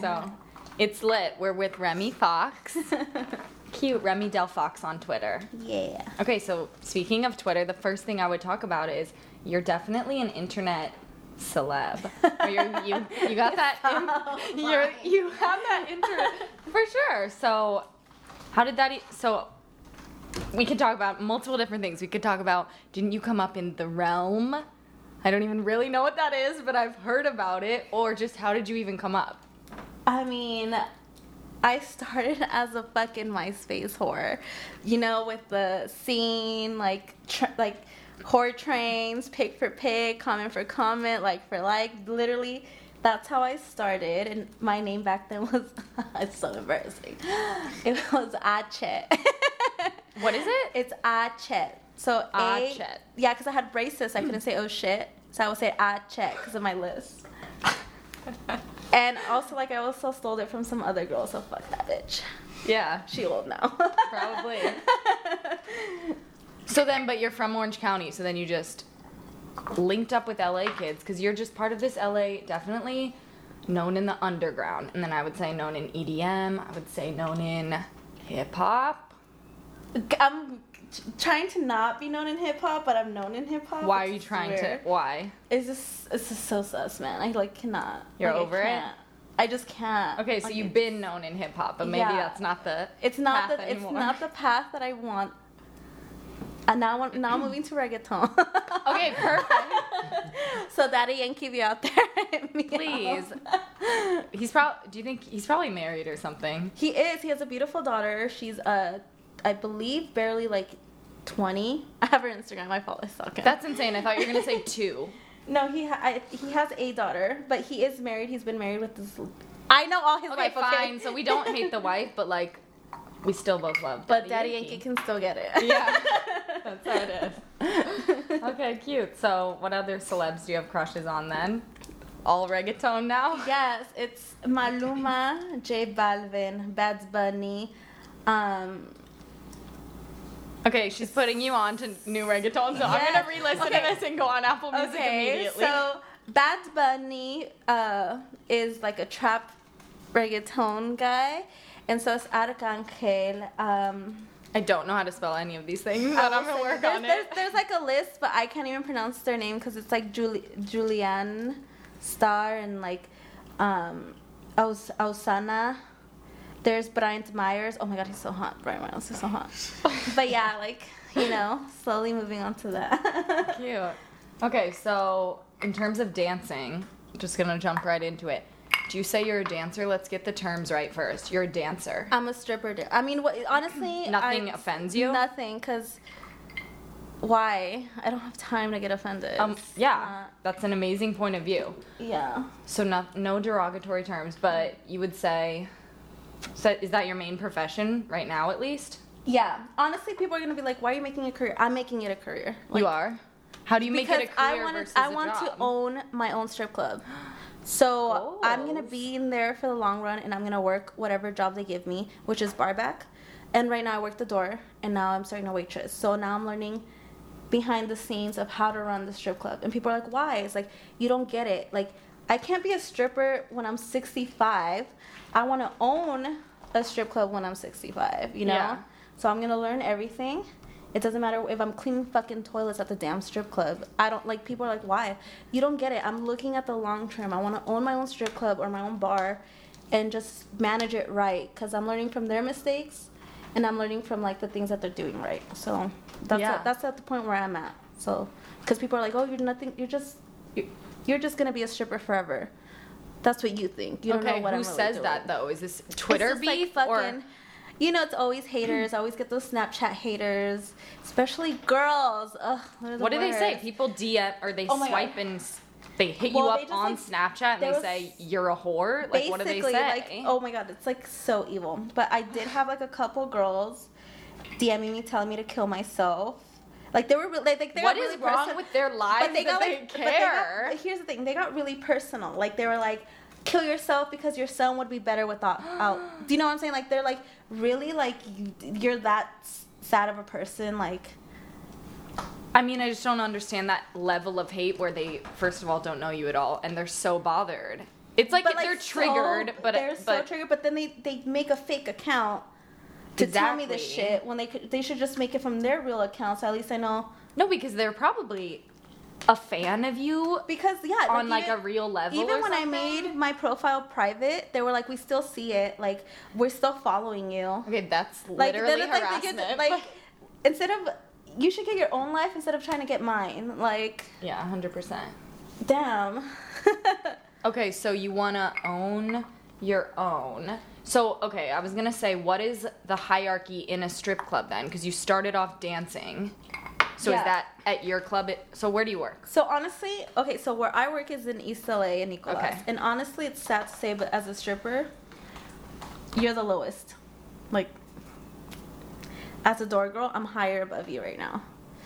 So it's lit. We're with Remy Fox. Cute, Remy Del Fox on Twitter. Yeah. Okay, so speaking of Twitter, the first thing I would talk about is you're definitely an internet celeb. You you got that in, you're you have that internet for sure. So how did that e- so we could talk about multiple different things. We could talk about didn't you come up in the realm? I don't even really know what that is, but I've heard about it. Or just how did you even come up? I mean, I started as a fucking MySpace whore, you know, with the scene, like, tr- like whore trains, pick for pick, comment for comment, like for like, literally. That's how I started, and my name back then was it's so embarrassing. It was Achet. What is it? It's Achet. So A, Achet. yeah, because I had braces, I hmm. couldn't say oh shit, so I would say Achet because of my list. And also, like, I also stole it from some other girl, so fuck that bitch. Yeah, She old now. probably. So then, but you're from Orange County, so then you just linked up with LA kids because you're just part of this LA, definitely known in the underground. And then I would say known in EDM, I would say known in hip hop. I'm t- trying to not be known in hip hop, but I'm known in hip hop. Why are you trying weird. to? Why? It's just, it's just so sus, man. I like cannot. You're Like, I over it? can't. I just can't. Okay, so Like, you've been known in hip hop, but maybe Yeah. that's not the. It's not the. It's not the path that I want. And now, I want, now I'm moving to reggaeton. Okay, perfect. so Daddy Yankee, be out there, hit me up. Please. He's probably. Do you think he's probably married or something? He is. He has a beautiful daughter. She's uh, I believe barely like twenty. I have her Instagram. I follow. Stalk. That's insane. I thought you were gonna say two. no. He ha- I, he has a daughter, but he is married. He's been married with this. I know all his Okay, wife. Okay, fine. So we don't hate the wife, but like, we still both love. But Daddy Yankee can still get it. Yeah, that's how it is. Okay, cute. So, what other celebs do you have crushes on then? All reggaeton now? Yes, it's Maluma, J Balvin, Bad Bunny. Um, Okay, she's putting you on to new reggaeton, so I'm gonna re-listen Okay. to this and go on Apple Music okay, immediately. so Bad Bunny uh, is like a trap reggaeton guy, and so it's Arcangel. Um, I don't know how to spell any of these things, but I'm gonna work there's, on there's, it. There's like a list, but I can't even pronounce their name because it's like Juli- Julianne Star and like um, Aus- Ozuna. There's Bryant Myers. Oh my god, he's so hot. Bryant Myers is so hot. but yeah, like, you know, slowly moving on to that. Cute. Okay, so in terms of dancing, just gonna jump right into it. Do you say you're a dancer? Let's get the terms right first. You're a dancer. I'm a stripper. I mean, what, honestly, Nothing I- offends you? Nothing, because why? I don't have time to get offended. Um, yeah, not- that's an amazing point of view. yeah. So no, no derogatory terms, but you would say, so is that your main profession right now, at least? Yeah. Honestly, people are gonna be like, "Why are you making a career?" I'm making it a career. you are. How do you make it a career I wanted, versus I want to own my own strip club. So I'm gonna oh. be in there for the long run, and I'm gonna work whatever job they give me, which is barback. And right now I work the door, and now I'm starting to waitress. So now I'm learning behind the scenes of how to run the strip club. And people are like, "Why?" It's like you don't get it. Like I can't be a stripper when I'm 65. I want to own a strip club when I'm 65. You know. Yeah. So I'm gonna learn everything. It doesn't matter if I'm cleaning fucking toilets at the damn strip club. I don't like people are like, why? You don't get it. I'm looking at the long term. I want to own my own strip club or my own bar, and just manage it right. Cause I'm learning from their mistakes, and I'm learning from like the things that they're doing right. So that's Yeah. at, that's at the point where I'm at. So, cause people are like, oh, you're nothing. You're just you're, you're just gonna be a stripper forever. That's what you think. You don't okay, know what who I'm really says doing. that though? Is this It's Twitter like, beef fucking- or? You know, it's always haters. I always get those Snapchat haters, especially girls. Ugh, the What do they say? People DM or they Oh swipe God. and they hit Well, you up on like- Snapchat and they say you're a whore. Like what do they Basically, say? Like, oh my god, it's like so evil. But I did have like a couple girls DMing me telling me to kill myself. Like they were re- like, like they what got is really wrong perso- with their lives but they got they like but they got- care? here's the thing, they got really personal. Like they were like, kill yourself because your son would be better without out. Do you know what I'm saying? Like they're like really like you, you're that sad of a person. Like I mean, I just don't understand that level of hate where they, first of all, don't know you at all, and they're so bothered. It's like but, they're so- triggered, but they're so but triggered. But then they they make a fake account to tell me this shit when they could they should just make it from their real account. So at least I know no, because they're probably a fan of you because yeah on like even- a real level. Even when I made my profile private, they were like, "We still see it. Like, we're still following you." okay, that's Like, literally like, harassment. they get- like, instead of you should get your own life instead of trying to get mine. Like, yeah, hundred percent. damn. Okay, so you want to own your own. So, okay, I was to say, what is the hierarchy in a strip club then? Because you started off dancing. So, Yeah. is that at your club? It, so, where do you work? So honestly, okay, so where I work is in East LA in Nicolas. Okay. And honestly, it's sad to say, but as a stripper, you're the lowest. Like, as a door girl, I'm higher above you right now.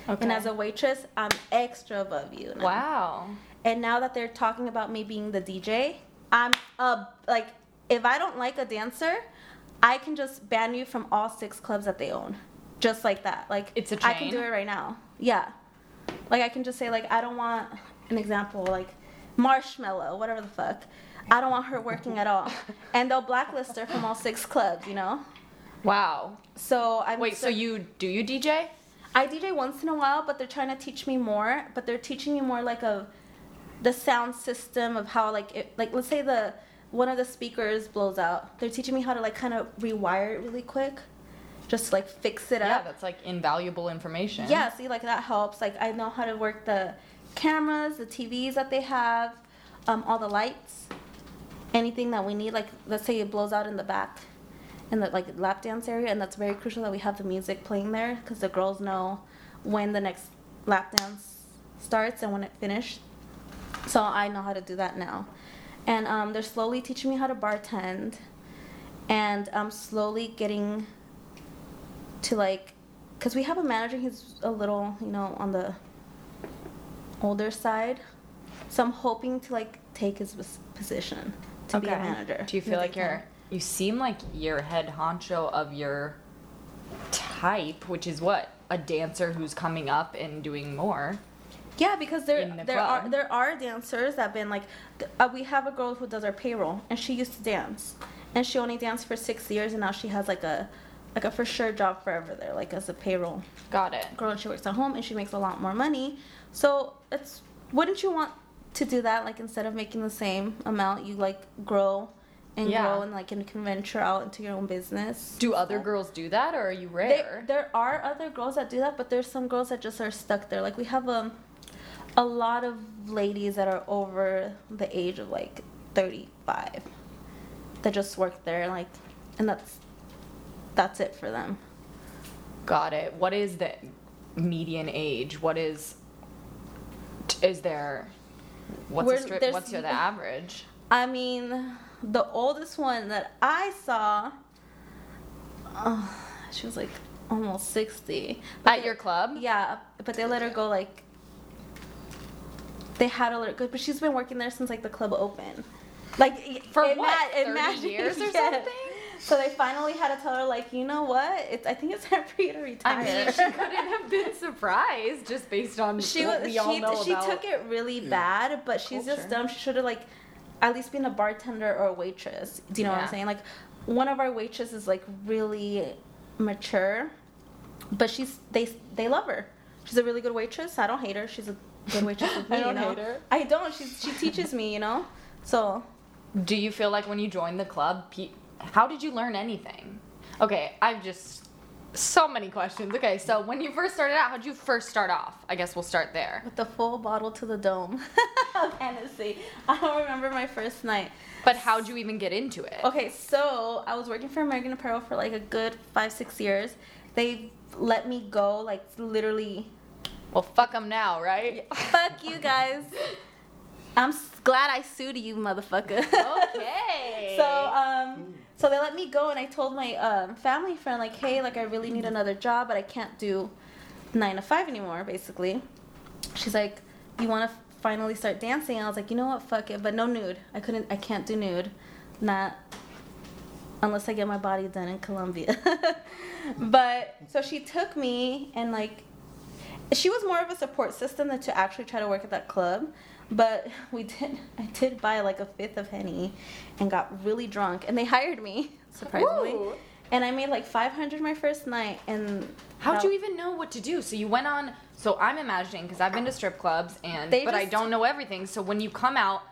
Okay. And as a waitress, I'm extra above you. Now. Wow. And now that they're talking about me being the DJ, I'm uh like if I don't like a dancer, I can just ban you from all six clubs that they own. Just like that. Like It's a I can do it right now. Yeah. Like I can just say like I don't want an example like marshmallow, whatever the fuck. I don't want her working at all. And they'll blacklist her from all six clubs, you know? Wow. So I'm Wait, so you do you DJ? I DJ once in a while, but they're trying to teach me more. But they're teaching me more like a the sound system of how like it, like let's say the one of the speakers blows out. They're teaching me how to like kind of rewire it really quick, just to, like fix it Yeah, up. Yeah, that's like invaluable information. Yeah, see, like that helps. Like I know how to work the cameras, the TVs that they have, um, all the lights, anything that we need. Like let's say it blows out in the back, in the like lap dance area, and that's very crucial that we have the music playing there because the girls know when the next lap dance starts and when it finished. So I know how to do that now, and um, they're slowly teaching me how to bartend, and I'm slowly getting to like because we have a manager he's a little you know on the older side so i'm hoping to like take his position to be a manager Do you feel like you're you seem like you're head honcho of your type, which is what? A dancer who's coming up and doing more. Yeah because there the there are there are dancers that have been like uh, we have a girl who does our payroll and she used to dance and she only danced for six years and now she has like a like a for sure job forever there like as a payroll Got it. girl and she works at home and she makes a lot more money. So it's wouldn't you want to do that like instead of making the same amount you like grow and Yeah. grow and like and can venture out into your own business. Do other girls do that or are you They, rare? there are other girls that do that, but there's some girls that just are stuck there. Like we have um, a lot of ladies that are over the age of like 35 that just work there, like, and that's that's it for them. Got it. What is the median age? What is is there what's We're- what's your, the average? I mean, the oldest one that I saw, uh, she was like almost 60. But At they- your club? Yeah, but they let her go like. They had to let her go, but she's been working there since like the club opened. Like For ima- what, 30 imagine- years or yes. something? So they finally had to tell her like, you know what? It's I think it's time for you to retire. I mean, she couldn't have been surprised just based on she what was we all she, know she about. took it really bad but she's just dumb she should have like at least been a bartender or a waitress do you know what i'm saying like one of our waitresses is like really mature but she's they they love her she's a really good waitress i don't hate her she's a good waitress with me I don't you know hate her. i don't she's, she teaches me you know so Do you feel like when you joined the club, pe- how did you learn anything? Okay, I've just so many questions. Okay, so when you first started out, how'd you first start off? I guess we'll start there. with the full bottle to the dome of Hennessy. I don't remember my first night. But how'd you even get into it? Okay, so I was working for American Apparel for like a good five, six years. They let me go, like literally. Well, fuck them now, right? Fuck you guys. I'm s- glad I sued you, motherfucker. Okay. so um, so they let me go, and I told my um, family friend like, hey, like I really need another job, but I can't do nine to five anymore, basically. She's like, you want to finally start dancing? I was like, you know what, fuck it, but no nude. I couldn't, I can't do nude, not unless I get my body done in Colombia. but so she took me and like she was more of a support system than to actually try to work at that club. But we did. I did buy like a fifth of henny, and got really drunk. And they hired me surprisingly. Ooh. And I made like 500 my first night. And How'd that- you even know what to do? So you went on. So I'm imagining because I've been to strip clubs and but I don't know everything. So when you come out,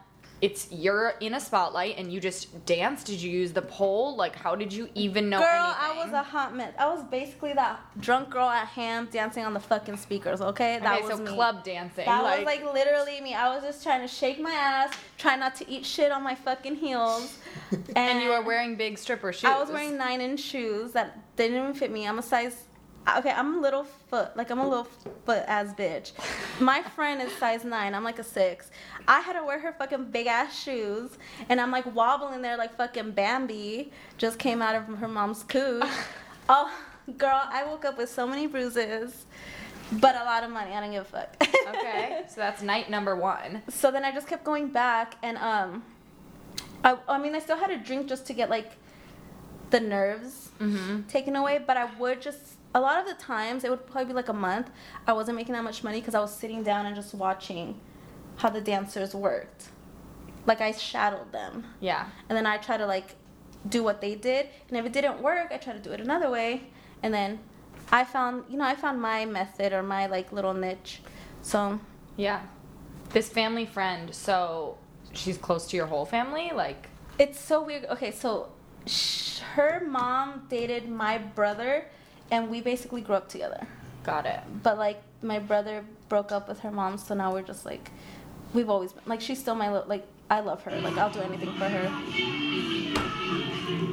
it's you're in a spotlight and you just dance. Did you use the pole? Like how did you even know Girl, anything? I was a hot mess. I was basically that drunk girl at ham dancing on the fucking speakers. Okay, that okay, was so me. club dancing. That like, was like literally me. I was just trying to shake my ass, try not to eat shit on my fucking heels. And, and you were wearing big stripper shoes. I was wearing nine inch shoes that didn't even fit me. I'm a size. Okay, I'm a little foot. Like I'm a little foot ass bitch. My friend is size nine. I'm like a six. I had to wear her fucking big ass shoes, and I'm like wobbling there like fucking Bambi just came out of her mom's cooch. oh, girl, I woke up with so many bruises, but a lot of money. I don't give a fuck. Okay, so that's night number one. so then I just kept going back, and um, I I mean I still had a drink just to get like the nerves Mm-hmm. taken away, but I would just a lot of the times it would probably be like a month. I wasn't making that much money because I was sitting down and just watching how the dancers worked. Like I shadowed them, Yeah. and then I try to like do what they did, and if it didn't work, I try to do it another way, and then I found you know I found my method or my like little niche. So Yeah. This family friend, so she's close to your whole family? Like, It's so weird. Okay, so sh- her mom dated my brother, and we basically grew up together. got it. But like my brother broke up with her mom, so now we're just like we've always been like she's still my lo- like I love her. Like I'll do anything for her.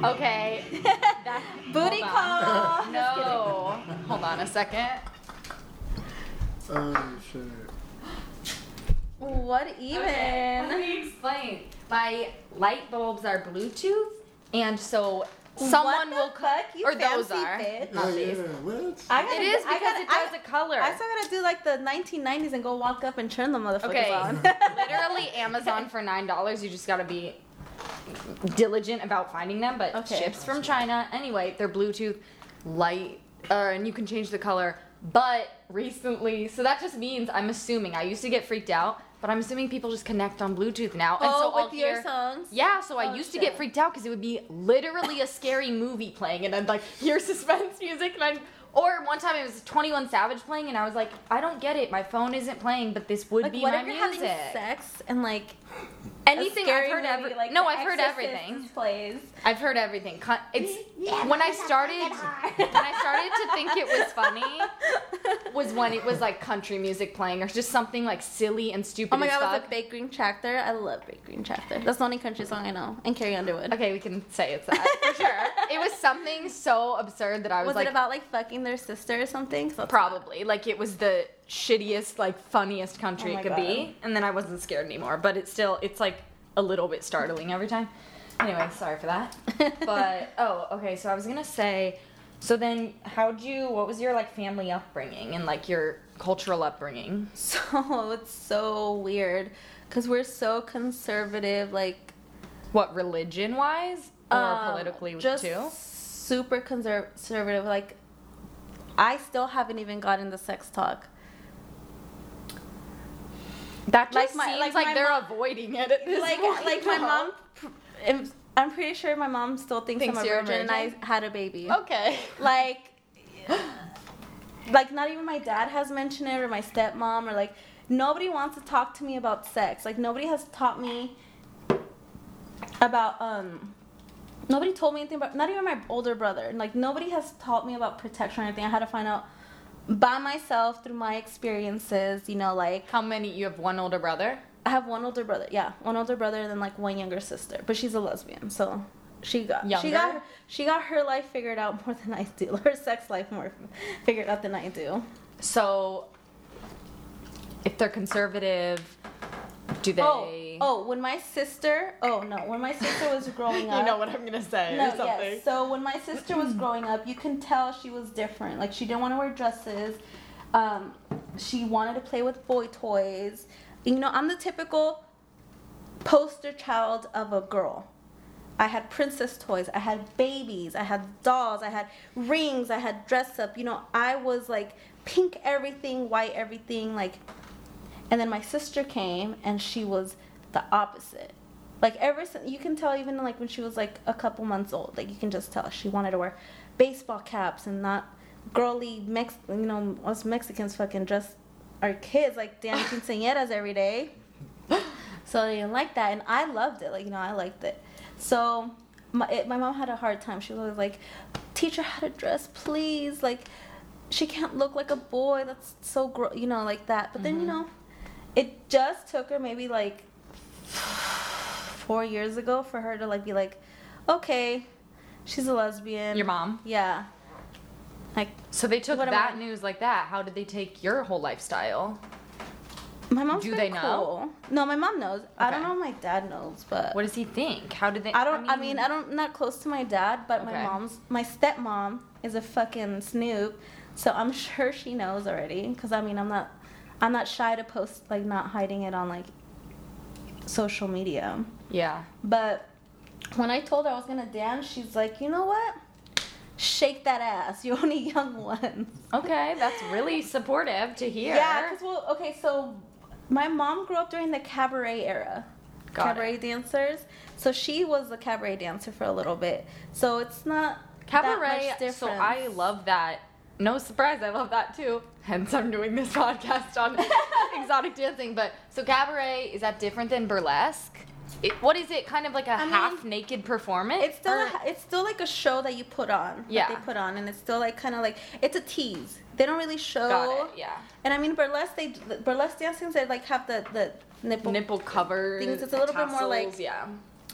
Okay. That, Booty call. No. Hold on a second. Oh shit. What even? Okay, Let me explain. My light bulbs are Bluetooth, and so someone will fuck, you or those fancy are bitch. not oh yeah. What? I It gotta, is I because gotta, it does I, a color. I still gotta do like the 1990s and go walk up and turn the motherfuckers Okay, on. literally Amazon for nine dollars. You just gotta be diligent about finding them. But Okay. ships from China. Anyway, they're Bluetooth light, uh, and you can change the color. But recently, so that just means I'm assuming I used to get freaked out, but I'm assuming people just connect on Bluetooth now. and oh, so I'll with your hear- songs. Yeah, so I Oh, used to get freaked out because it would be literally a scary movie playing, and I'd like hear suspense music, and I'd. Or one time it was 21 Savage playing, and I was like, I don't get it. My phone isn't playing, but this would Like be what my if you're music. having sex and like Anything a scary I've heard movie, every like no, I've heard everything. Plays. I've heard everything. Con- It's when I started when I started to think it was funny was when it was like country music playing or just something like silly and stupid Oh my as god, was fuck. it Big Green Tractor? I love Big Green Tractor. That's the only country song I know. And Carrie Underwood. Okay, we can say it's that for sure. It was something so absurd that I was, Was like, it about like fucking their sister or something? that's- probably like it was the shittiest, like funniest country Oh it could be, and then I wasn't scared anymore. But it's still, it's like a little bit startling every time. Anyway, sorry for that. but oh, okay. So I was gonna say, so then how'd you? What was your like family upbringing and like your cultural upbringing? So it's so weird because we're so conservative, like What religion wise or um, politically just too? super conser- conservative. Like I still haven't even gotten the sex talk. That like just my- seems like like, they're mom- avoiding it at this like point. like my mom. I'm pretty sure my mom still thinks, Thinks I'm a you're a virgin, and I had a baby. Okay. like like not even my dad has mentioned it or my stepmom or like nobody wants to talk to me about sex like nobody has taught me about um nobody told me anything about not even my older brother like nobody has taught me about protection or anything i had to find out by myself through my experiences you know like How many? You have one older brother. i have one older brother yeah one older brother and then like one younger sister but she's a lesbian so she got Younger? she got she got her life figured out more than I do. Her sex life more figured out than I do. So, if they're conservative, do oh, they? Oh, oh, when my sister, oh no, when my sister was growing up, you know what I'm gonna say no, or something. yes. So when my sister was growing up, you can tell she was different. Like she didn't want to wear dresses. Um, she wanted to play with boy toys. You know, I'm the typical poster child of a girl. I had princess toys, I had babies, I had dolls, I had rings, I had dress up. You know, I was like pink everything, white everything, like And then my sister came, and she was the opposite. Like ever since you can tell, even like when she was like a couple months old, like you can just tell she wanted to wear baseball caps and not girly Mex. You know, us Mexicans fucking dress our kids like damn quinceañeras every day. So they didn't like that, and I loved it. Like you know, I liked it. So my it, my mom had a hard time. She was always like, "Teach her how to dress, please." Like she can't look like a boy. That's so gross, you know, like that. But then you Mhm. know, it just took her maybe like four years ago for her to like be like, okay, she's a lesbian. Your mom. Yeah. Like So they took that I- news like that. How did they take your whole lifestyle? my mom's Do they know? cool. No, my mom knows. I don't know my dad knows, but What does he think? How did they? I don't. I mean, I don't. I'm not close to my dad, but my mom's. My stepmom is a fucking snoop, so I'm sure she knows already. Cause I mean, I'm not. I'm not shy to post like not hiding it on like social media. Yeah. But when I told her I was gonna dance, she's like, you know what? Shake that ass. You're only young ones. Okay, that's really supportive to hear. Yeah, cause well, okay, so my mom grew up during the cabaret era. Got cabaret dancers. So she was a cabaret dancer for a little bit. So it's not Cabaret. So I love that. No surprise, I love that too. Hence, I'm doing this podcast on exotic dancing. But so cabaret is that different than burlesque? It, what is it? Kind of like a I mean, half naked performance? It's still a, it's still like a show that you put on. Yeah. They put on, and it's still like kind of like it's a tease. They don't really show. got it. Yeah. And I mean burlesque. They burlesque dancing. They like have the the nipple. Nipple cover. Things, it's a little bit more like- yeah.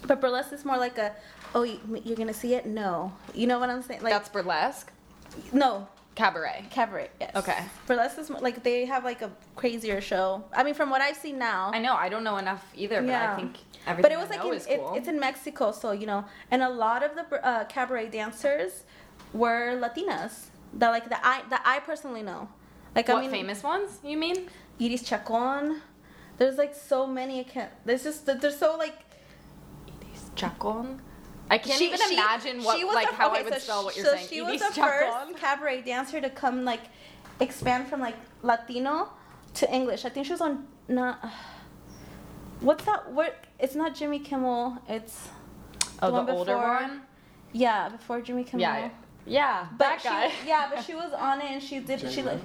But burlesque is more like a. Oh, you, you're gonna see it? No. You know what I'm saying? Like That's burlesque. no Cabaret. cabaret. Yes. Okay. Burlesque is like they have like a crazier show. I mean, from what I've seen now. I know. I don't know enough either, but I think everything but it was I like in, is it- it's in Mexico, so you know, and a lot of the uh, cabaret dancers were Latinas. That like that I that I personally know. Like what I mean, famous ones? You mean? Iris Chacon. There's like so many. I can't. There's just there's so like. Iris Chacon. I can't she- even she- imagine what she was like the- how okay, I would so spell sh- what you're so saying. she was Iris the Chacon. first cabaret dancer to come like expand from like Latino to English. I think she was on not. What's that? What? It's not Jimmy Kimmel. It's Oh, the the, one older before- one. yeah before Jimmy Kimmel. Yeah, yeah, But that she, yeah, but she was on it and she did. Jay she like.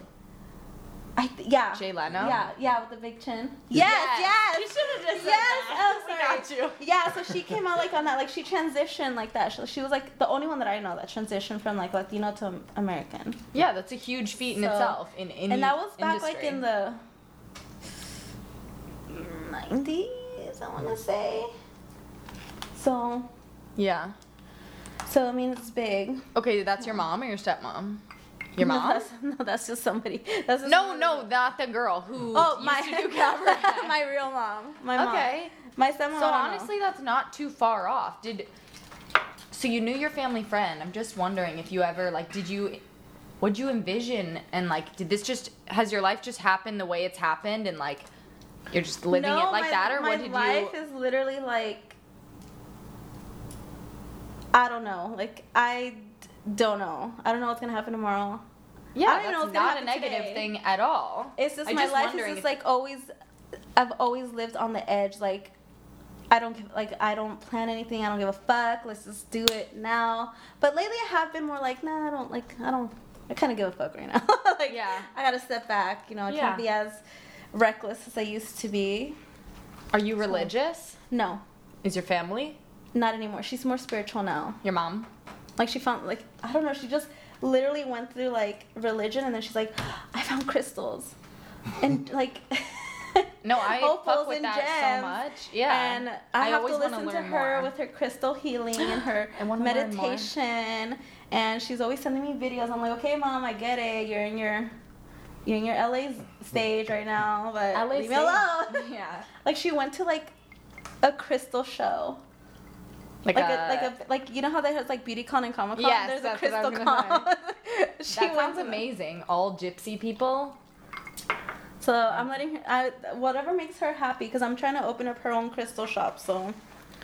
I th- yeah. Jay Leno? Yeah, yeah, with the big chin. Yes, yes. You should have just said Yes, oh, We sorry. got you. Yeah, so she came out like on that, like she transitioned like that. She, she was like the only one that I know that transitioned from like Latino to American. Yeah, that's a huge feat in So- itself in any and that was back like in the 90s, I want to say. So, Yeah. so I mean, it's big. Okay, that's your mom or your stepmom? Your No, mom? that's, no, that's just somebody. That's just No, no, not the girl who Oh, used my to do cabaret. my real mom. My mom. okay. My stepmom. So don't know. honestly, that's not too far off. Did so you knew your family friend? I'm just wondering if you ever like did you would you envision and like did this just has your life just happened the way it's happened and like you're just living no, it like my, that or what did you my life is literally like I don't know. Like I don't know. I don't know what's gonna happen tomorrow. Yeah, I don't that's know what's not a negative today. thing at all. It's just I'm my just life is just like always. I've always lived on the edge. Like I don't give, like I don't plan anything. I don't give a fuck. Let's just do it now. But lately I have been more like, nah, I don't like. I don't. I kind of give a fuck right now. like Yeah. I gotta step back. You know, I Yeah. can't be as reckless as I used to be. Are you religious? No, Is your family? not anymore. She's more spiritual now. Your mom? Like she found like I don't know. She just literally went through like religion, and then she's like, I found crystals, and like. No, I fuck with that so much. Yeah. And I, have to listen to her more. with her crystal healing and her I wanna learn more. meditation. And she's always sending me videos. I'm like, okay, mom, I get it. You're in your you're in your LA stage right now, but LA leave me alone. Yeah. like she went to like a crystal show. Like, Like a, a, like a like you know how they have like BeautyCon and Comic Con. Yes, There's a that's what I was crystal con. she that sounds amazing. All gypsy people. So I'm letting her, I, whatever makes her happy, because I'm trying to open up her own crystal shop, so,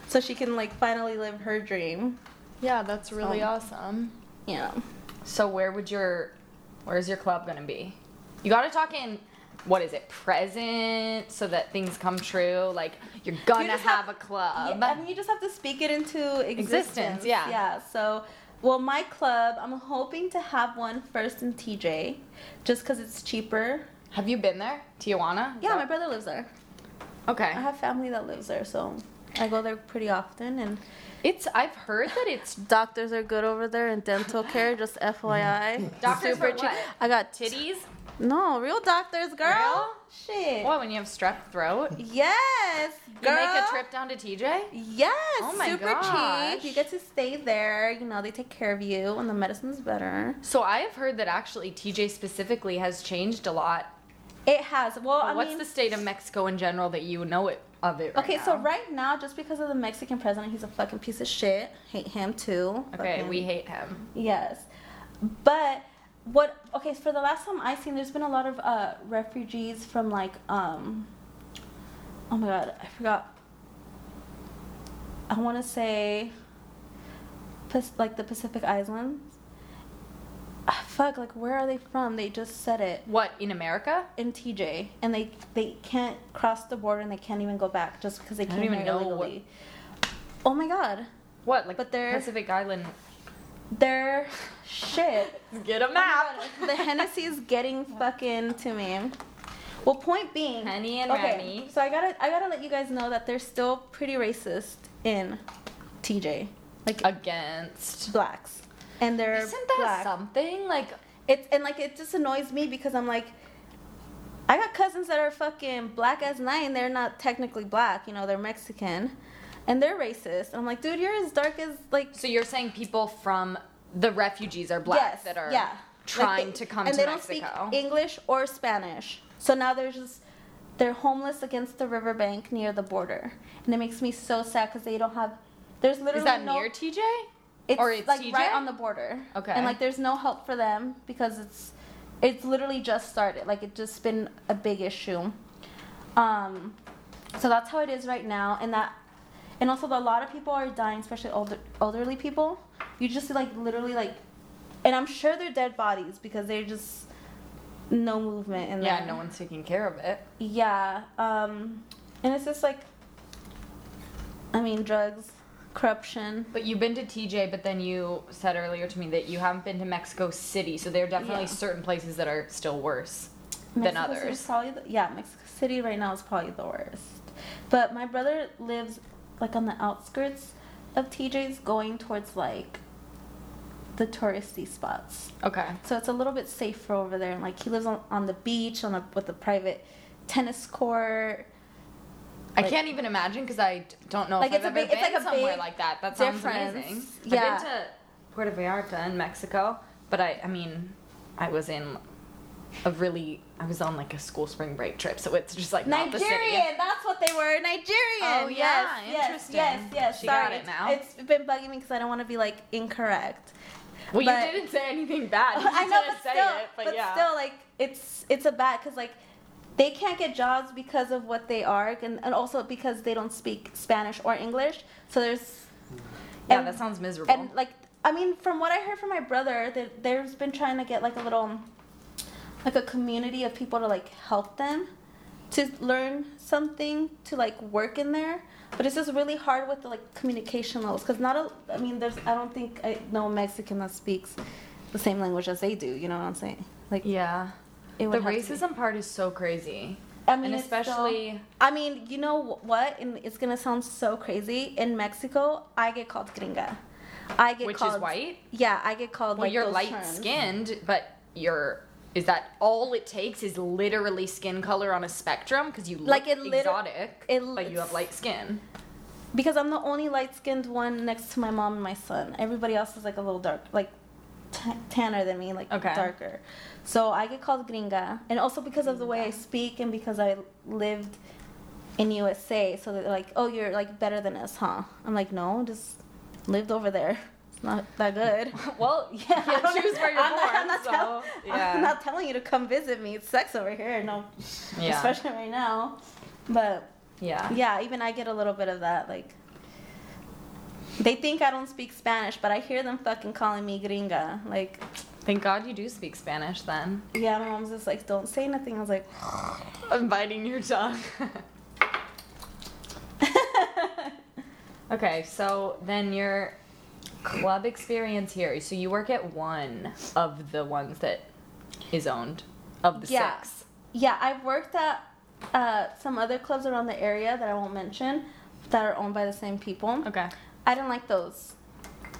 so she can like finally live her dream. Yeah, that's really So- awesome. Yeah. So where would your where's your club gonna be? You gotta talk in what is it, present so that things come true? Like you're gonna just have, have- a club. Yeah, I mean, you just have to speak it into existence. Existence, yeah. Yeah. So, well, my club, I'm hoping to have one first in TJ, just because it's cheaper. have you been there, Tijuana? Is Yeah, that- my brother lives there. Okay. I have family that lives there, so I go there pretty often. And It's. I've heard that it's doctors are good over there in dental care. Just FYI. Doctors for cheap. what? I got titties. No, real doctors, girl. Real? Shit. What when you have strep throat? Yes, You girl. make a trip down to TJ? Yes, Oh my super gosh. cheap. You get to stay there. You know, they take care of you, and the medicine's better. So I have heard that actually TJ specifically has changed a lot. It has. Well, I What's mean, the state of Mexico in general that you know it of it? Right okay, so right now, just because of the Mexican president, he's a fucking piece of shit. Hate him too. Okay, Fucking- we hate him. Yes, but what? Okay, for the last time i've seen, there's been a lot of uh, refugees from like um. Oh my god, I forgot. I want to say. Like the Pacific Islands. Ah, fuck, like where are they from? They just said it What in America? in TJ, and they they can't cross the border and they can't even go back just because they don't came even here know illegally. Oh my god, What like But they're- Pacific Island? They're shit. Get a Oh the Hennessy is getting fucking to me. Well, point being, Henny and okay, Remy. so I gotta I gotta let you guys know that they're still pretty racist in TJ, like against. blacks, and they're Isn't that black. something? Like It's and like it just annoys me because I'm like, I got cousins that are fucking black as night, and they're not technically black. You know, they're Mexican, and they're racist. And I'm like, dude, you're as dark as like. so you're saying people from the refugees are black yes, that are yeah. trying Like they- to come and to they Mexico. don't speak English or Spanish. So now they're just they're homeless against the riverbank near the border, and it makes me so sad because they don't have. There's literally Is that no, near TJ? It's, or it's like TJ? right on the border. Okay. And like there's no help for them because it's it's literally just started. Like it's just been a big issue. Um so that's how it is right now and that and also a lot of people are dying, especially older elderly people. You just see like literally like and I'm sure they're dead bodies because they're just no movement and Yeah, no one's taking care of it. Yeah. Um and it's just like I mean drugs, corruption. But you've been to TJ, but then you said earlier to me that you haven't been to Mexico City, so there are definitely Yeah. certain places that are still worse than Mexico is others. Probably the, yeah, Mexico City right now is probably the worst. But my brother lives like on the outskirts of TJ's, going towards like the touristy spots. Okay. So it's a little bit safer over there. And like he lives on, on the beach on a with a private tennis court. I Like- can't even imagine because I don't know Like, if it's I've a ever big- it's been like a somewhere big like that. That sounds difference. amazing. Yeah. I've been to Puerto Vallarta in Mexico, but I, I mean, I was in a really, I was on like a school spring break trip, so it's just like not the city. Nigerian, that's what they were. Nigerian. Oh, yeah, yes, yes, interesting. Yes, yes. She Sorry, got it it's- now. It's been bugging me because I don't want to be like incorrect. Well, But- you didn't say anything bad. You I know, didn't but say still, it, but, but yeah. still, like it's it's a bad because like they can't get jobs because of what they are, and, and also because they don't speak Spanish or English. So there's yeah, and- that sounds miserable. and like I mean, from what I heard from my brother, that there's been trying to get like a little like a community of people to like help them to learn something to like work in there. But it's just really hard with the like communication levels because not a, I mean, there's I don't think I know a Mexican that speaks the same language as they do. You know what I'm saying? Like yeah. it The racism part is so crazy. I mean, and especially I mean, you know what? And it's gonna sound so crazy. In Mexico, I get called gringa. I get which called is white. Yeah, I get called. Well, like, you're light terms. skinned, but you're. Is that all it takes? Is literally skin color on a spectrum? Because you look Like, it liter- exotic, it- but you have light skin. because I'm the only light skinned one next to my mom and my son. Everybody else is like a little dark, like t- tanner than me, like Okay. darker. So I get called gringa, and also because of the way I speak and because I lived in USA. So they're like, "Oh, you're like better than us, huh?" I'm like, "No, just lived over there. It's not that good." Well, Yeah, you choose where you're I'm born. not, I'm not so, tell- yeah. I'm not telling you to come visit me. It's sex over here, no, yeah. especially right now. But yeah. yeah, even I get a little bit of that. Like, they think I don't speak Spanish, but I hear them fucking calling me gringa. Like, Thank God you do speak Spanish then. Yeah, my mom's just like, don't say nothing. I was like, I'm biting your tongue. okay, so then your club experience here. So you work at one of the ones that is owned of the Yeah. six. yeah, I've worked at uh, some other clubs around the area that I won't mention that are owned by the same people. Okay. I didn't like those.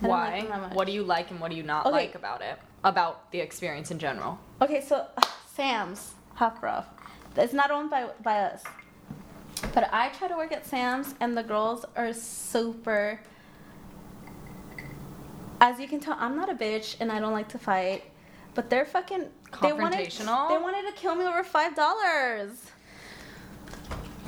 I like Why? much. what do you like and what do you not Okay. like about it? About the experience in general. Okay, so Sam's Hofbrau. It's not owned by by us. But I try to work at Sam's and the girls are super as you can tell, I'm not a bitch and I don't like to fight. But they're fucking they wanted, Confrontational? they wanted to kill me over five dollars.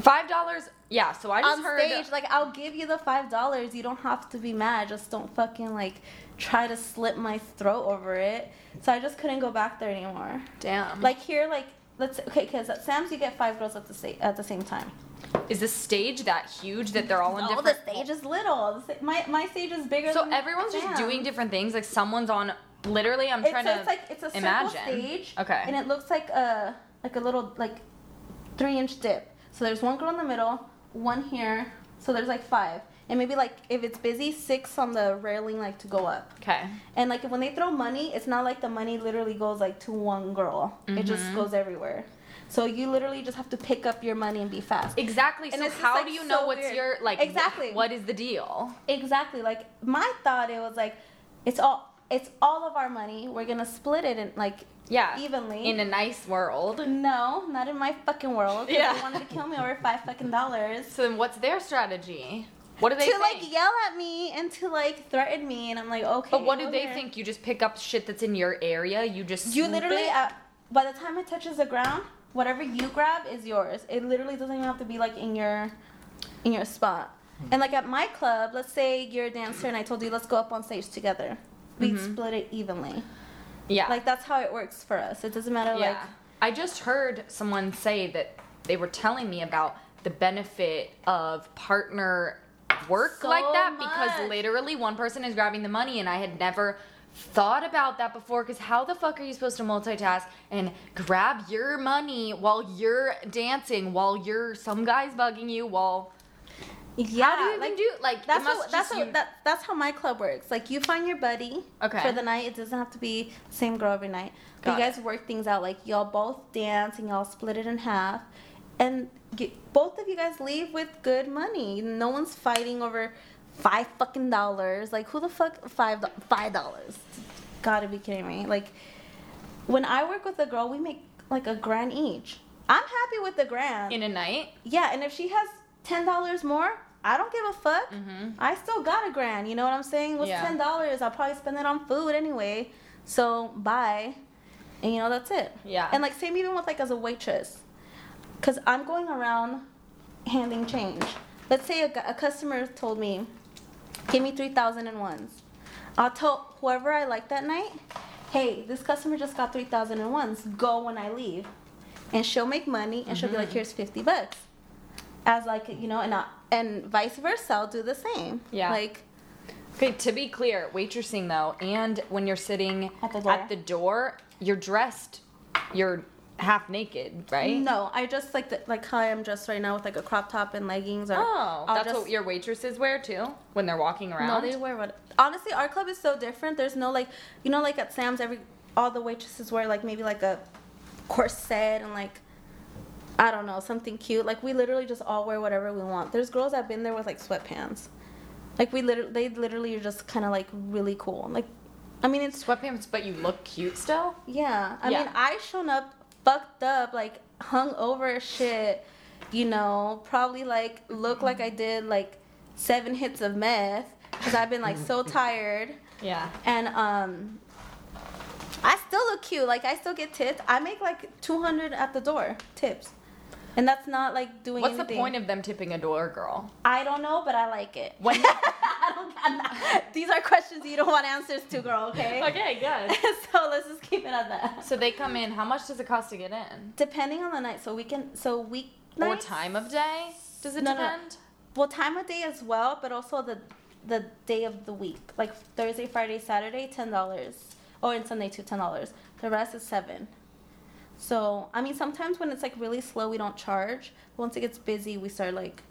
Five dollars. Yeah. So I just On heard. stage, like I'll give you the five dollars. You don't have to be mad. Just don't fucking like try to slit my throat over it. So I just couldn't go back there anymore. Damn. Like here, like let's okay, because at Sam's you get five girls at the sa- at the same time. is the stage that huge that they're all in No, different? the stage is little. Sta- My my stage is bigger. So everyone's just doing different things. Like someone's on. Literally, I'm It's, trying so to it's like it's a imagine. stage. Okay. And it looks like a like a little like three inch dip. So there's one girl in the middle, one here. So there's like five, and maybe like if it's busy, six on the railing like to go up. Okay. And like when they throw money, it's not like the money literally goes like to one girl. It just Mhm. goes everywhere. So you literally just have to pick up your money and be fast. Exactly. And so how like, do you so know what's weird. your like? Exactly. What is the deal? Exactly. Like my thought, it was like, it's all it's all of our money. We're gonna split it in like Yeah. evenly. In a nice world. no, not in my fucking world. Yeah. They wanted to kill me over five fucking dollars. So then, what's their strategy? What do they to think? like yell at me and to like threaten me, and I'm like, okay. but what do go they there. think? You just pick up shit that's in your area. You just You literally, it? uh, by the time it touches the ground, whatever you grab is yours. It literally doesn't even have to be like in your, in your spot. And like at my club, let's say you're a dancer and I told you let's go up on stage together. We'd Mhm. split it evenly. yeah. Like that's how it works for us. It doesn't matter yeah. like I just heard someone say that they were telling me about the benefit of partner work So like that because literally one person is grabbing the money and I had never thought about that before because how the fuck are you supposed to multitask and grab your money while you're dancing while you're some guy's bugging you while yeah. how do you even like, do like That's how, that's how, that, that's how my club works. Like you find your buddy Okay. for the night. It doesn't have to be the same girl every night. You guys work things out. Like y'all both dance and y'all split it in half, and get, both of you guys leave with good money. No one's fighting over five fucking dollars. Like who the fuck five five dollars? Gotta be kidding me. Like when I work with a girl, we make like a grand each. I'm happy with the grand. in a night Yeah, and if she has ten dollars more, I don't give a fuck. Mhm. I still got a grand. You know what I'm saying? What's Yeah. ten dollars? I'll probably spend it on food anyway. So bye, and you know that's it. Yeah. And like same even with like as a waitress, cause I'm going around handing change. Let's say a, a customer told me, give me three thousand in ones. I'll tell whoever I like that night, hey, this customer just got three thousand in ones. Go when I leave, and she'll make money, and she'll be like, Mhm. here's fifty bucks, as like you know, and I, and vice versa. I'll do the same. Yeah. Like Okay, to be clear, waitressing though, and when you're sitting At the door. at the door, you're dressed, you're half naked, right? no, I just like the, like how I'm dressed right now with like a crop top and leggings. Or Oh, I'll that's just- what your waitresses wear too when they're walking around. No, they wear what? Honestly, our club is so different. There's no like, you know, like at Sam's, every all the waitresses wear like maybe like a corset and like, I don't know, something cute. Like we literally just all wear whatever we want. There's girls that've been there with like sweatpants. Like we literally, they literally are just kind of like really cool. Like, I mean, it's Sweatpants, but you look cute still. yeah. I Yeah. mean, I shown up fucked up, like hung over shit. You know, probably like look like I did like seven hits of meth because I've been like so tired. Yeah. And um, I still look cute. Like I still get tips. I make like two hundred at the door tips, and that's not like doing. What's anything. the point of them tipping a door girl? I don't know, but I like it. When- I don't, I'm these are questions you don't want answers to, girl. Okay. Okay, good. so let's just keep it at that. So they come in. How much does it cost to get in? Depending on the night, so we can so week Or time of day? Does it No, no. depend? Well, time of day as well, but also the the day of the week, like Thursday, Friday, Saturday, ten dollars. Oh, and Sunday too, ten dollars. The rest is seven. So I mean, sometimes when it's like really slow, we don't charge. Once it gets busy, we start like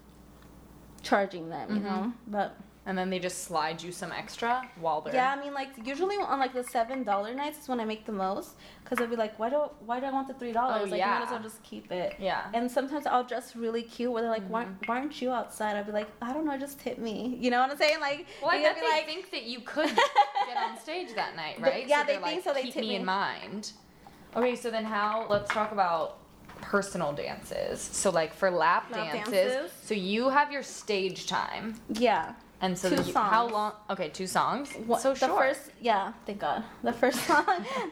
charging them, you Mhm. know. But And then they just slide you some extra while they're. yeah, I mean, like usually on like the seven dollar nights is when I make the most, because I'll be like, why do why do I want the three dollars? Oh, like, yeah. might as well just keep it. Yeah. And sometimes I'll dress really cute where they're like, why, Mhm. why aren't you outside? I'll be like, I don't know, just tip me. You know what I'm saying? Like, Well, I bet be they like, think that you could get on stage that night, They- right? yeah, they they're think like, so, they Keep tip me me. in mind. Okay, so then how? Let's talk about personal dances. So like for lap, Lap dances, dances. so you have your stage time, yeah. And so Two you, how long? Okay, two songs. What, so the first, yeah, thank God. The first song,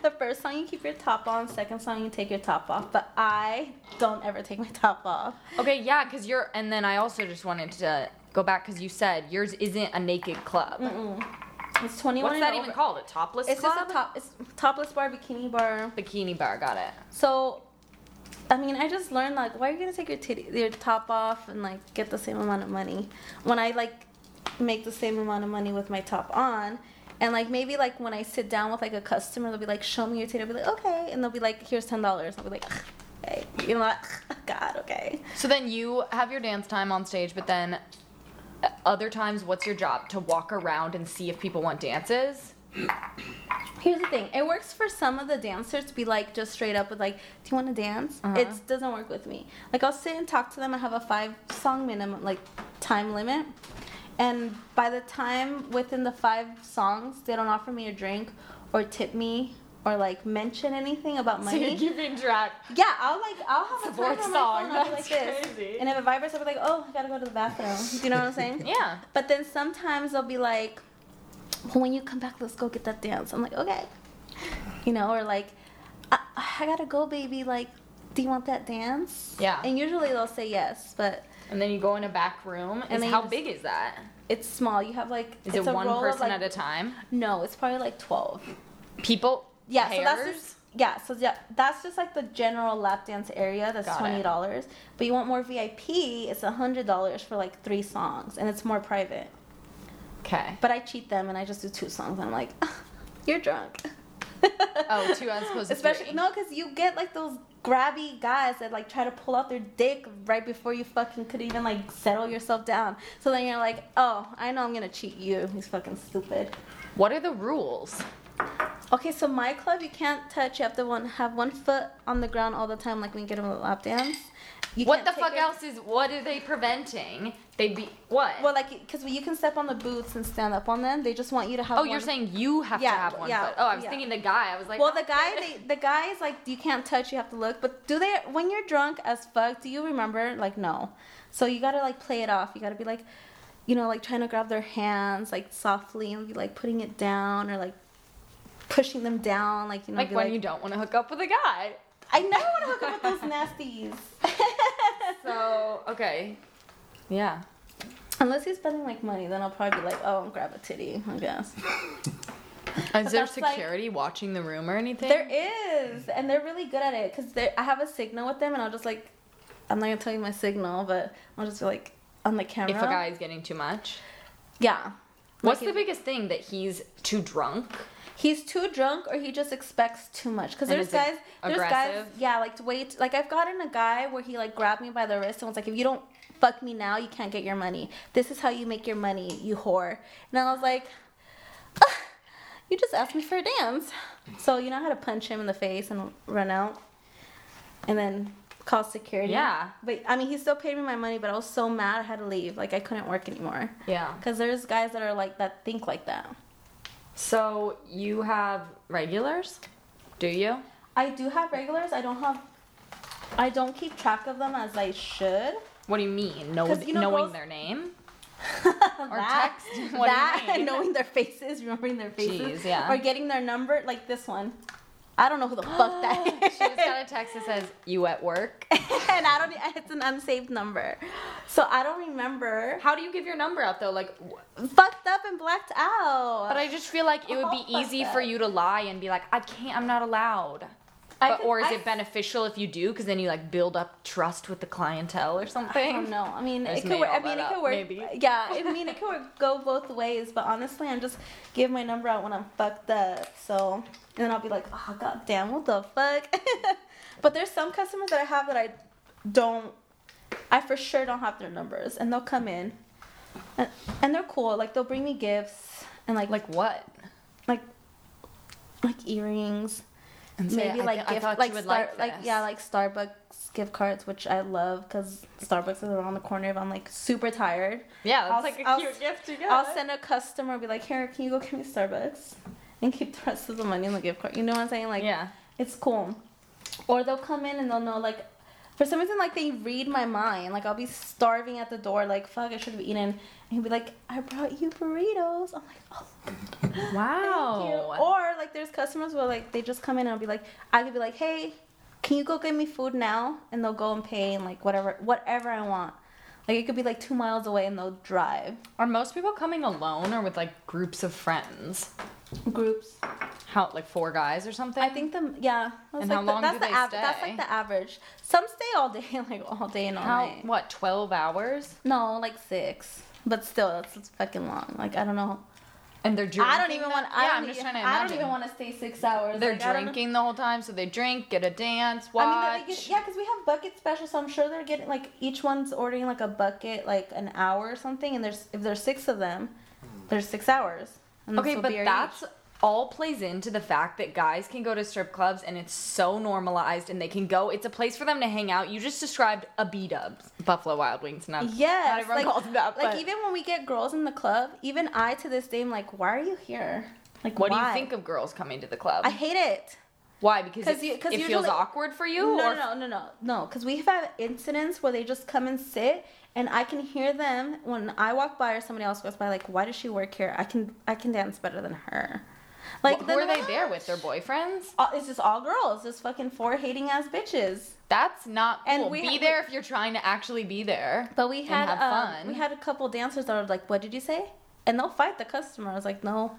the first song you keep your top on. Second song you take your top off. But I don't ever take my top off. Okay, yeah, because you're, and then I also just wanted to go back because you said yours isn't a naked club. Mm-mm. It's 21. What's and that over. even called? A topless It's club? just a top. It's topless bar, bikini bar. Bikini bar, got it. So, I mean, I just learned like, why are you gonna take your titty, your top off and like get the same amount of money when I like make the same amount of money with my top on, and like maybe like when I sit down with like a customer, they'll be like, show me your titty. I'll be like, okay, and they'll be like, here's ten dollars. I'll be like, okay, you know what? God, okay. So then you have your dance time on stage, but then uh, other times, what's your job? To walk around and see if people want dances? Here's the thing. It works for some of the dancers to be like just straight up with like, "Do you want to dance?" Uh-huh. It doesn't work with me. Like I'll sit and talk to them. I have a five song minimum like time limit, and by the time within the five songs, they don't offer me a drink or tip me or like mention anything about money. So you're keeping track. yeah, I'll like I'll have a Fourth on my song, phone. I'll like this, crazy. and if it vibrates, I'll be like, "Oh, I gotta go to the bathroom." Do you know what I'm saying? Yeah. But then sometimes they'll be like, well, when you come back, let's go get that dance. I'm like, okay. You know, or like, I, I gotta go, baby. Like, do you want that dance? Yeah. And usually they'll say yes, but And then you go in a back room. And how just- big is that? it's small. You have like, Is it's it a one person like- at a time? No, it's probably like 12. People? Yeah, so that's just. Yeah, so yeah, that's just like the general lap dance area. That's Got twenty dollars. But you want more VIP? It's a hundred dollars for like three songs, and it's more private. Okay. But I cheat them, and I just do two songs. And I'm like, you're drunk. Oh, two as opposed to Especially three. no, because you get like those grabby guys that like try to pull out their dick right before you fucking could even like settle yourself down. So then you're like, oh, I know I'm gonna cheat you. He's fucking stupid. What are the rules? Okay, so my club you can't touch. You have to one have one foot on the ground all the time, like when you get a lap dance. You what the fuck your- else is? What are they preventing? They be what? Well, like, because you can step on the boots and stand up on them. They just want you to have. oh, one- you're saying you have Yeah, to have one yeah, foot. Oh, I was yeah. thinking the guy. I was like, well, oh, the guy, they, the guy is like, you can't touch, you have to look. But do they, when you're drunk as fuck, do you remember? Like, no. So you gotta like play it off. You gotta be like, you know, like trying to grab their hands like softly and be like putting it down or like pushing them down, like you know, like when like, you don't want to hook up with a guy. I never want to hook up with those nasties. Okay, yeah. Unless he's spending like money, then I'll probably be like, oh, grab a titty, I guess. Is there that's like- security watching the room or anything? There is, and they're really good at it because I have a signal with them, and I'll just like, I'm not gonna tell you my signal, but I'll just be like on the camera. If a guy is getting too much. yeah. What's Like, the biggest thing that he's too drunk? He's too drunk, or he just expects too much. Because there's guys, there's guys, aggressive? yeah, like wait, like I've gotten a guy where he like grabbed me by the wrist and was like, if you don't fuck me now, you can't get your money. This is how you make your money, you whore. And I was like, "Ah, you just asked me for a dance. So you know how to punch him in the face and run out, and then call security. Yeah. But I mean, he still paid me my money, but I was so mad I had to leave. Like I couldn't work anymore. Yeah. Because there's guys that are like that think like that. So you have regulars? Do you? I do have regulars. I don't have. I don't keep track of them as I should. What do you mean? Know, you know, knowing girls- their name? that, text? What do you that, knowing their faces, remembering their faces, Jeez, yeah. or getting their number, like this one. I don't know who the fuck that is. she just got a text that says, "You at work?" and I don't. It's an unsaved number, so I don't remember. How do you give your number out though? Like, wh- Fucked up and blacked out. but I just feel like it would be Oh, easy for you to lie and be like, "I can't. I'm not allowed." But, could- or is I- it beneficial if you do? Because then you like build up trust with the clientele or something? I don't know. I mean, I it could work. I mean, it could work. maybe. Yeah, I mean, it could work, go both ways. But honestly, I'm just give my number out when I'm fucked up. So, and then I'll be like, oh god damn, what the fuck? but there's some customers that I have that I don't. I for sure don't have their numbers, and they'll come in, and, and they're cool. Like they'll bring me gifts and like Like what? like like earrings And maybe I like th- gift like Star- like, like yeah like Starbucks gift cards which I love because Starbucks is around the corner if I'm like super tired. yeah, that's I'll- like a I'll- cute gift to get. I'll send a customer be like, here, can you go get me Starbucks and keep the rest of the money in the gift card? You know what I'm saying? Like yeah. it's cool. Or they'll come in and they'll know like for some reason like they read my mind. Like I'll be starving at the door, like fuck I should have eaten and he'll be like, I brought you burritos. I'm like, oh. Wow. Or like there's customers where like they just come in and I'll be like I could be like, Hey, can you go get me food now? And they'll go and pay and like whatever whatever I want. Like it could be like two miles away and they'll drive. Are most people coming alone or with like groups of friends? Groups. How like four guys or something? I think the yeah. That's And like how the, long that's do the they av- That's like the average. Some stay all day, like all day and all how night. what twelve hours? No, like six. But still, that's, it's fucking long. Like I don't know. And they're drinking. I don't even want. Yeah, I don't I'm just trying to Imagine. I don't even want to stay six hours. They're Like, I don't know. drinking the whole time, so they drink, get a dance, watch. I mean, they get, yeah, because we have bucket specials, so I'm sure they're getting like each one's ordering like a bucket, like an hour or something. And there's if there's six of them, there's six hours. Okay, but that's each. all plays into the fact that guys can go to strip clubs and it's so normalized and they can go. It's a place for them to hang out. You just described a B Dubs, Buffalo Wild Wings. Not Yes, not everyone like, calls that. like but even when we get girls in the club, even I to this day am like, why are you here? Like, what do you think of girls coming to the club? I hate it. Why? Because 'Cause it, 'cause it feels awkward for you. No, or no, no, no, no. Because we've had incidents where they just come and sit, and I can hear them when I walk by or somebody else goes by. Like, why does she work here? I can, I can dance better than her. Like, who are they what? there with? Their boyfriends? All- It's just all girls, just fucking four hating ass bitches. That's not And we be there if you're trying to actually be there. But we had have um, fun. we had a couple dancers that were like, "What did you say?" And they'll fight the customer. I was like, "No,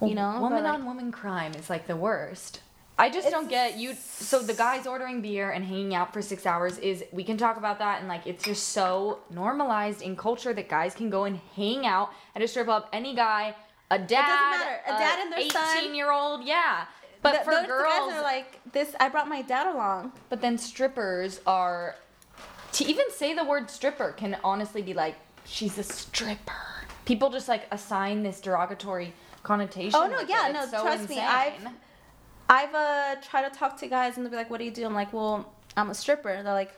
you know." woman like, on woman crime is like the worst. I just don't get you. So the guys ordering beer and hanging out for six hours is we can talk about that and like it's just so normalized in culture that guys can go and hang out at a strip club. Any guy, a dad, matter. A dad and their son. eighteen year old, yeah. But th- for those girls, guys are like, "This." I brought my dad along. but then strippers are to even say the word stripper can honestly be like she's a stripper. People just like assign this derogatory connotation. Oh, no, yeah, it. no, It's so trust me. I've- I've uh tried to talk to guys and they'll be like, "What do you do?" I'm like, "Well, I'm a stripper." They're like,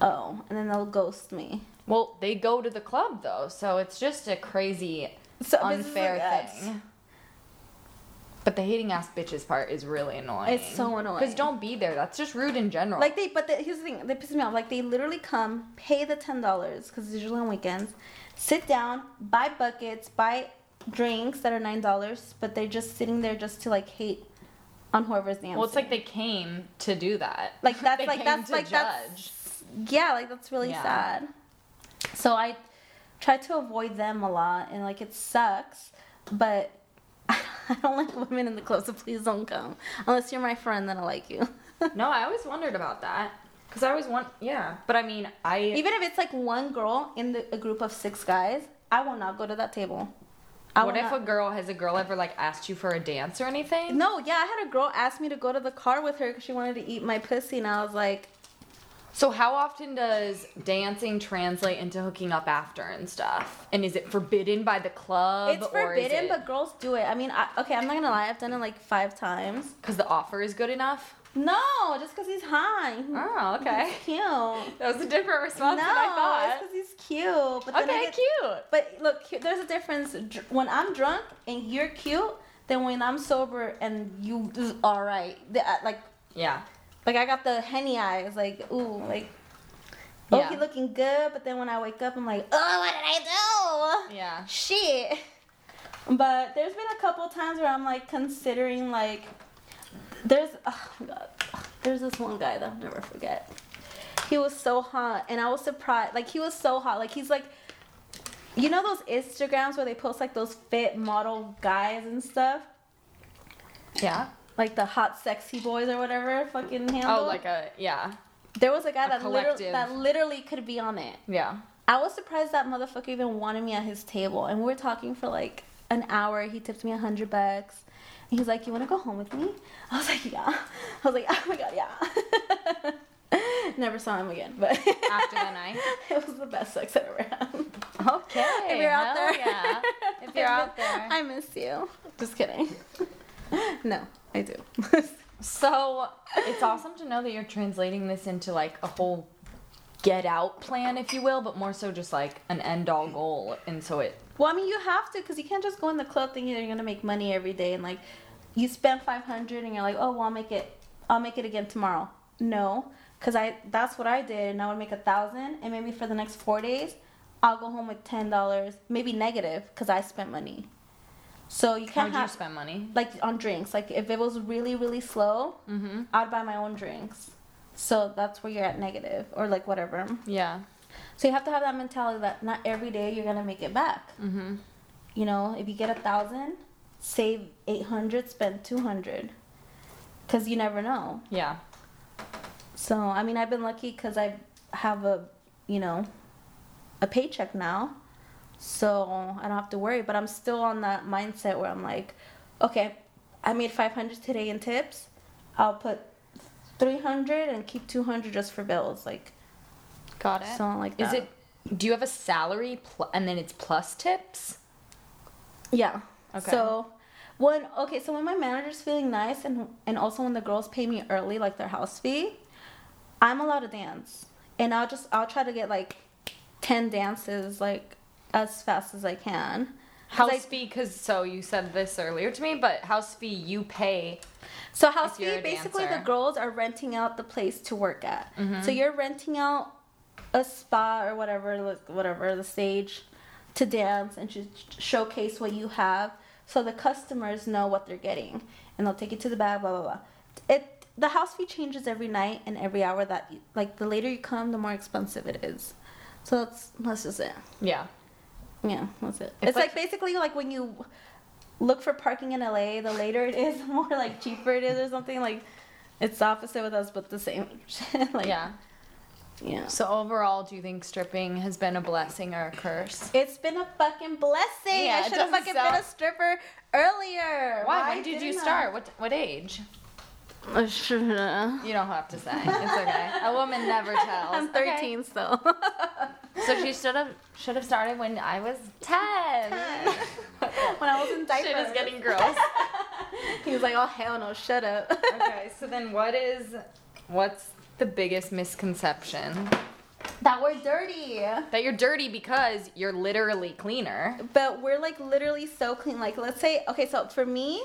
"Oh," and then they'll ghost me. Well, they go to the club though, so it's just a crazy, So unfair thing. But the hating ass bitches part is really annoying. It's so annoying. Because don't be there. That's just rude in general. Like they, but the, here's the thing, they piss me off. Like they literally come, pay the ten dollars because it's usually on weekends, sit down, buy buckets, buy drinks that are nine dollars, but they're just sitting there just to like hate on whoever's dancing. well, it's like they came to do that. like that's like that's like judge. that's yeah, like that's really Yeah. sad. So I try to avoid them a lot, and like it sucks, but. I don't like women in the club, so please don't come. Unless you're my friend, then I like you. no, I always wondered about that. Because I always want, yeah. But I mean, I. Even if it's like one girl in the, a group of six guys, I will not go to that table. I what will if a girl has a girl ever like asked you for a dance or anything? No, yeah, I had a girl ask me to go to the car with her because she wanted to eat my pussy, and I was like, So how often does dancing translate into hooking up after and stuff? And is it forbidden by the club? "It's forbidden, it but girls do it." I mean, I, okay, I'm not gonna lie, I've done it like five times. because the offer is good enough? No, just because he's high. Oh, okay. He's cute. That was a different response no, than I thought. it's because he's cute. But then Okay, get, cute. But look, there's a difference. When I'm drunk and you're cute, then when I'm sober and you all right, the- uh, like Yeah. Like I got the henny eyes, like ooh, like oh Yeah. he looking good, but then when I wake up, I'm like, oh, what did I do? Yeah. Shit. But there's been a couple times where I'm like considering like, there's oh my god, there's this one guy that I'll never forget. He was so hot, and I was surprised. Like he was so hot. Like he's like, you know those Instagrams where they post like those fit model guys and stuff. Yeah. like the hot sexy boys or whatever fucking oh, handle. Oh, like a yeah, there was a guy a that literally that literally could be on it. yeah. I was surprised that motherfucker even wanted me at his table, and we were talking for like an hour. He tipped me a hundred bucks. He's like, "You want to go home with me?" I was like, "Yeah." I was like, "Oh my god, yeah." Never saw him again, but After the night. it was the best sex I ever had. Okay. if you're out there, yeah. If you're out there. I miss you. Just kidding. no, I do. So it's awesome to know that you're translating this into like a whole get out plan, if you will, but more so just like an end all goal. And so it, Well, I mean, you have to, cause you can't just go in the club thinking you're gonna make money every day and like, you spend five hundred and you're like, oh, well, I'll make it, I'll make it again tomorrow. No, cause I that's what I did, and I would make a thousand, and maybe for the next four days, I'll go home with ten dollars, maybe negative, cause I spent money. So you can't How'd you spend money? like on drinks. Like if it was really really slow, Mm-hmm. I'd buy my own drinks. So that's where you're at negative or like whatever. Yeah. So you have to have that mentality that not every day you're gonna make it back. Mm-hmm. You know, if you get a thousand, save eight hundred, spend two hundred, cause you never know. Yeah. So I mean, I've been lucky because I have a, you know, a paycheck now, so I don't have to worry. But I'm still on that mindset where I'm like, okay, I made five hundred today in tips. I'll put three hundred and keep two hundred just for bills. Like, Got it. So like Is that. it? Do you have a salary pl- and then it's plus tips? Yeah. Okay. So when okay, so when my manager's feeling nice and and also when the girls pay me early, like their house fee, I'm allowed to dance. And I'll just I'll try to get like ten dances like as fast as I can. House I- fee, because so you said this earlier to me, but house fee you pay. So house fee basically the girls are renting out the place to work at. Mm-hmm. So you're renting out a spa or whatever, whatever the stage, to dance and to showcase what you have, so the customers know what they're getting, and they'll take you to the back. Blah blah blah. It the house fee changes every night and every hour that you, like the later you come, the more expensive it is. So that's that's just it. Yeah. Yeah, that's it. It's It's, like, like- basically like when you look for parking in LA, the later it is, the more like cheaper it is or something. Like it's the opposite with us, but the same. like yeah. Yeah. So overall, do you think stripping has been a blessing or a curse? It's been a fucking blessing. Yeah, I should have fucking sound- been a stripper earlier. Why? When did you didn't I? start? What what age? I shoulda. You don't have to say. It's okay. A woman never tells. I'm Okay. 13 still. So she should have should have started when I was ten. when I was in diapers. Shit is getting gross. he was like, "Oh hell no, shut up." okay, so then what is what's the biggest misconception? that we're dirty. That you're dirty because you're literally cleaner. But we're like literally so clean. Like let's say okay, so for me,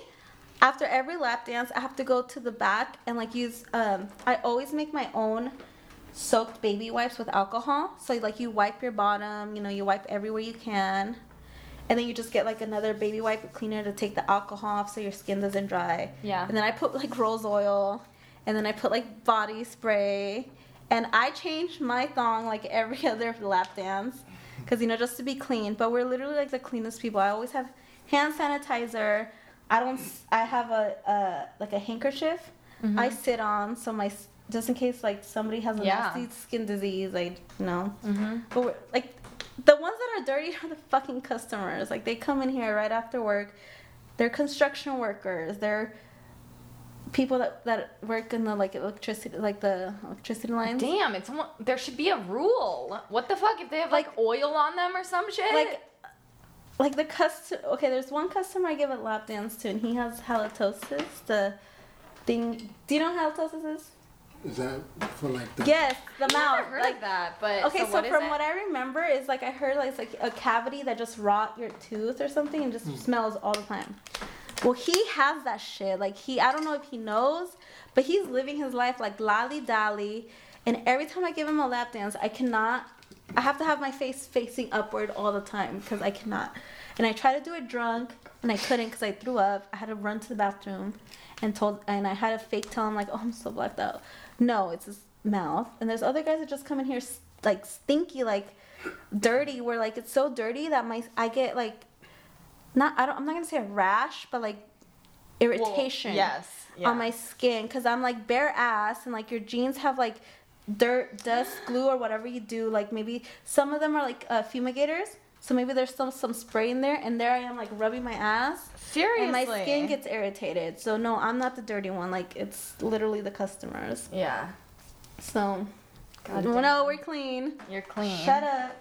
after every lap dance, I have to go to the back and like use um I always make my own soaked baby wipes with alcohol. So like you wipe your bottom, you know, you wipe everywhere you can. And then you just get like another baby wipe cleaner to take the alcohol off so your skin doesn't dry. Yeah. And then I put like rose oil and then I put like body spray and I change my thong like every other lap dance because you know just to be clean. But we're literally like the cleanest people. I always have hand sanitizer. I don't. I have a, a like a handkerchief. I sit on so my just in case like somebody has a Yeah. nasty skin disease. I you know. Mm-hmm. But we're, like the ones that are dirty are the fucking customers. Like they come in here right after work. They're construction workers. They're people that, that work in the like electricity like the electricity lines. Damn, it's almo- there should be a rule. What the fuck if they have like, oil on them or some shit? Like like the custom okay, there's one customer I give a lap dance to and he has halitosis, the thing do you know what halitosis is? Is that for like the Yes, the I've mouth. never heard like of that, but Okay, so, what is from it? what I remember is like I heard like it's like a cavity that just rot your tooth or something and just hmm. smells all the time. Well, he has that shit. Like he, I don't know if he knows, but he's living his life like lolly dolly. And every time I give him a lap dance, I cannot. I have to have my face facing upward all the time because I cannot. And I tried to do it drunk, and I couldn't because I threw up. I had to run to the bathroom, and told, and I had a fake tell him like, "Oh, I'm so blacked out." No, it's his mouth. And there's other guys that just come in here like stinky, like dirty. Where like it's so dirty that my I get like not I don't I'm not gonna say a rash, but like irritation yes. Yeah. on my skin because I'm like bare ass and like your jeans have like dirt, dust, glue, or whatever you do. Like maybe some of them are like uh, fumigators. So maybe there's some some spray in there, and there I am like rubbing my ass, Seriously. and my skin gets irritated. So no, I'm not the dirty one. Like it's literally the customers. Yeah. So God no, damn. no, we're clean. You're clean. Shut up.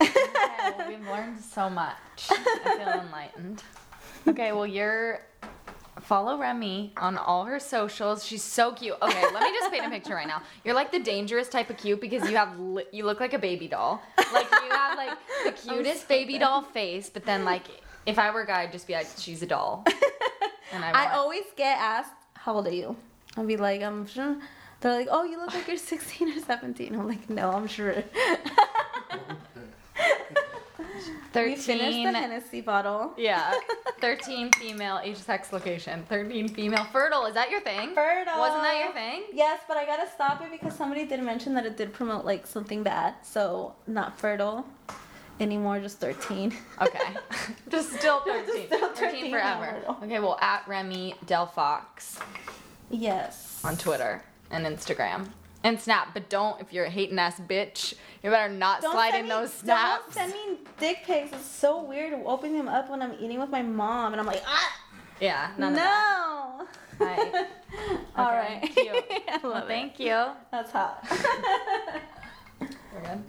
We've learned so much. I feel enlightened. Okay, well, you're follow Remy on all her socials. She's so cute. Okay, let me just paint a picture right now. You're like the dangerous type of cute because you have li- you look like a baby doll. Like you have like the oh, cutest baby doll face, but then like if I were a guy, I'd just be like, she's a doll. And I, I always get asked, "How old are you?" I'll be like, "I'm sure." They're like, "Oh, you look like you're 16 or 17." I'm like, "No, I'm sure." We finished the 13 Hennessy bottle. Yeah. 13 female age sex location. 13 female fertile. Is that your thing? Fertile. Wasn't that your thing? Yes, but I gotta stop it because somebody did mention that it did promote like something bad. So not fertile anymore, just 13. Okay. Just still 13. Just still 13 13 forever. Okay, well, at Remy Del Fox Yes. on Twitter and Instagram. And Snap, but don't, if you're a hating ass bitch, you better not Don't slide in me- those snaps. Don't send me dick pics. It's so weird to opening them up when I'm eating with my mom, and I'm like, ah, Yeah, none no. of that. All Okay, right. cute. I Well, love it. thank you. That's hot. We're good.